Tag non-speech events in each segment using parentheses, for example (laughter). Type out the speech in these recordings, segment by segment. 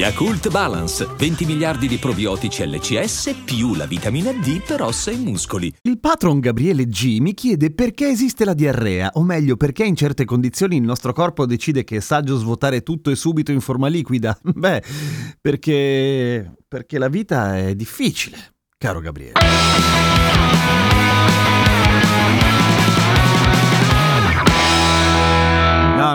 Yakult Balance, 20 miliardi di probiotici LCS più la vitamina D per ossa e muscoli. Il patron Gabriele G mi chiede perché esiste la diarrea, o meglio perché in certe condizioni il nostro corpo decide che è saggio svuotare tutto e subito in forma liquida. (laughs) Beh, perché... perché la vita è difficile, caro Gabriele.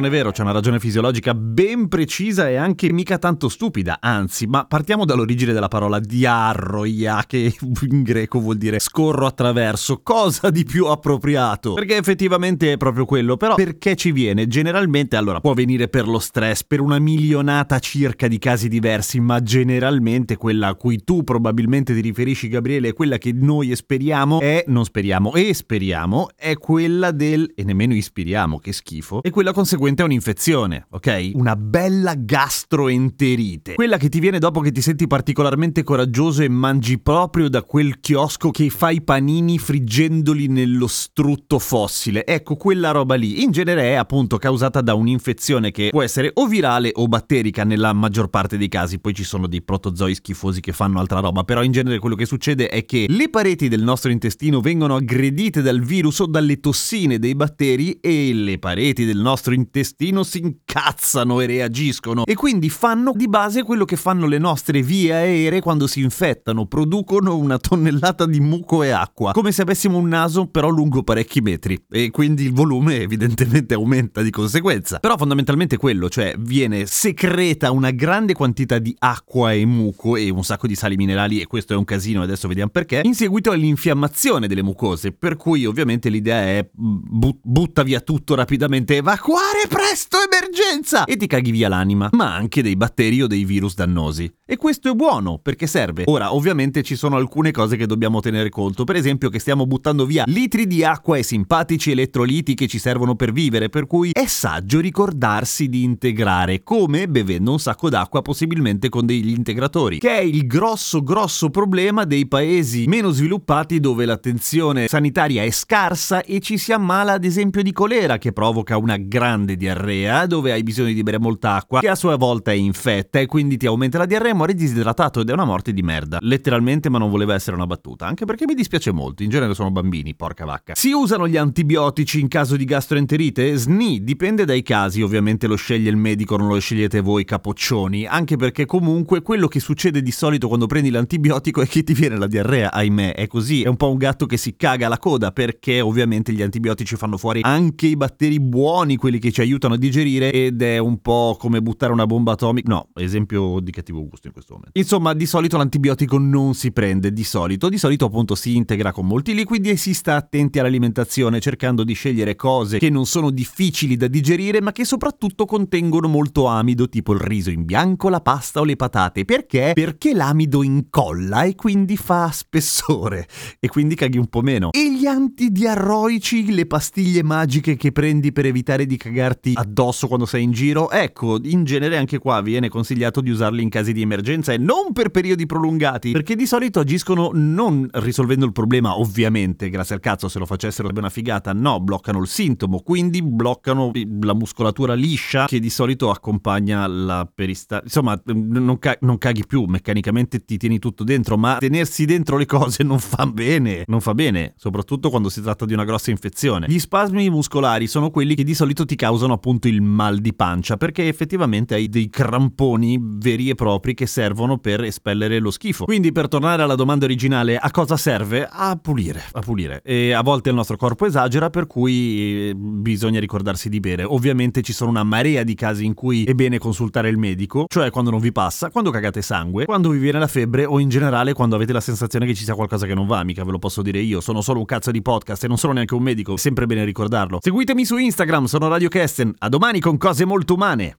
Non è vero, c'è una ragione fisiologica ben precisa e anche mica tanto stupida, anzi, ma partiamo dall'origine della parola diarroia, che in greco vuol dire scorro attraverso, cosa di più appropriato, perché effettivamente è proprio quello, però perché ci viene? Generalmente, allora, può venire per lo stress, per una milionata circa di casi diversi, ma generalmente quella a cui tu probabilmente ti riferisci, Gabriele, è quella che noi speriamo, è, non speriamo, e speriamo, è quella del, e nemmeno ispiriamo, che schifo, è quella con conseguente a un'infezione, ok? Una bella gastroenterite. Quella che ti viene dopo che ti senti particolarmente coraggioso e mangi proprio da quel chiosco che fa i panini friggendoli nello strutto fossile. Ecco, quella roba lì in genere è appunto causata da un'infezione che può essere o virale o batterica nella maggior parte dei casi. Poi ci sono dei protozoi schifosi che fanno altra roba, però in genere quello che succede è che le pareti del nostro intestino vengono aggredite dal virus o dalle tossine dei batteri e le pareti del nostro intestino si incazzano e reagiscono e quindi fanno di base quello che fanno le nostre vie aeree quando si infettano, producono una tonnellata di muco e acqua, come se avessimo un naso però lungo parecchi metri e quindi il volume evidentemente aumenta di conseguenza. Però fondamentalmente quello, cioè viene secreta una grande quantità di acqua e muco e un sacco di sali minerali e questo è un casino, adesso vediamo perché, in seguito all'infiammazione delle mucose, per cui ovviamente l'idea è bu- butta via tutto rapidamente, evacuare presto, emergenza! E ti caghi via l'anima, ma anche dei batteri o dei virus dannosi. E questo è buono, perché serve. Ora, ovviamente ci sono alcune cose che dobbiamo tenere conto, per esempio che stiamo buttando via litri di acqua e simpatici elettroliti che ci servono per vivere, per cui è saggio ricordarsi di integrare, come bevendo un sacco d'acqua possibilmente con degli integratori, che è il grosso grosso problema dei paesi meno sviluppati dove l'attenzione sanitaria è scarsa e ci si ammala ad esempio di colera che provoca una grande diarrea dove hai bisogno di bere molta acqua che a sua volta è infetta e quindi ti aumenta la diarrea muori disidratato ed è una morte di merda. Letteralmente ma non voleva essere una battuta, anche perché mi dispiace molto, in genere sono bambini, porca vacca. Si usano gli antibiotici in caso di gastroenterite? Sni, dipende dai casi, ovviamente lo sceglie il medico, non lo scegliete voi capoccioni, anche perché comunque quello che succede di solito quando prendi l'antibiotico è che ti viene la diarrea, ahimè, è così, è un po' un gatto che si caga la coda perché ovviamente gli antibiotici fanno fuori anche i batteri buoni, quelli che ci aiutano a digerire ed è un po' come buttare una bomba atomica. No, esempio di cattivo gusto in questo momento. Insomma, di solito l'antibiotico non si prende, di solito. Di solito appunto si integra con molti liquidi e si sta attenti all'alimentazione cercando di scegliere cose che non sono difficili da digerire ma che soprattutto contengono molto amido, tipo il riso in bianco, la pasta o le patate. Perché? Perché l'amido incolla e quindi fa spessore e quindi caghi un po' meno. E gli antidiarroici, le pastiglie magiche che prendi per evitare di cagarti addosso quando sei in giro, ecco, in genere anche qua viene consigliato di usarli in casi di emergenza e non per periodi prolungati, perché di solito agiscono non risolvendo il problema, ovviamente, grazie al cazzo se lo facessero sarebbe una figata, no, bloccano il sintomo, quindi bloccano la muscolatura liscia che di solito accompagna la peristalsi. Insomma, non, ca- non caghi più, meccanicamente ti tieni tutto dentro, ma tenersi dentro le cose non fa bene, non fa bene, soprattutto quando si tratta di una grossa infezione. Gli spasmi muscolari sono quelli che di solito ti causano appunto il mal di pancia, perché effettivamente hai dei cramponi veri e propri che servono per espellere lo schifo. Quindi per tornare alla domanda originale, a cosa serve? A pulire, a pulire. E a volte il nostro corpo esagera, per cui eh, bisogna ricordarsi di bere. Ovviamente ci sono una marea di casi in cui è bene consultare il medico, cioè quando non vi passa, quando cagate sangue, quando vi viene la febbre o in generale quando avete la sensazione che ci sia qualcosa che non va, mica ve lo posso dire io, sono solo un cazzo di podcast e non sono neanche un medico, sempre bene ricordarlo. Seguitemi su Instagram, sono Radio Kesten. A domani con cose molto umane.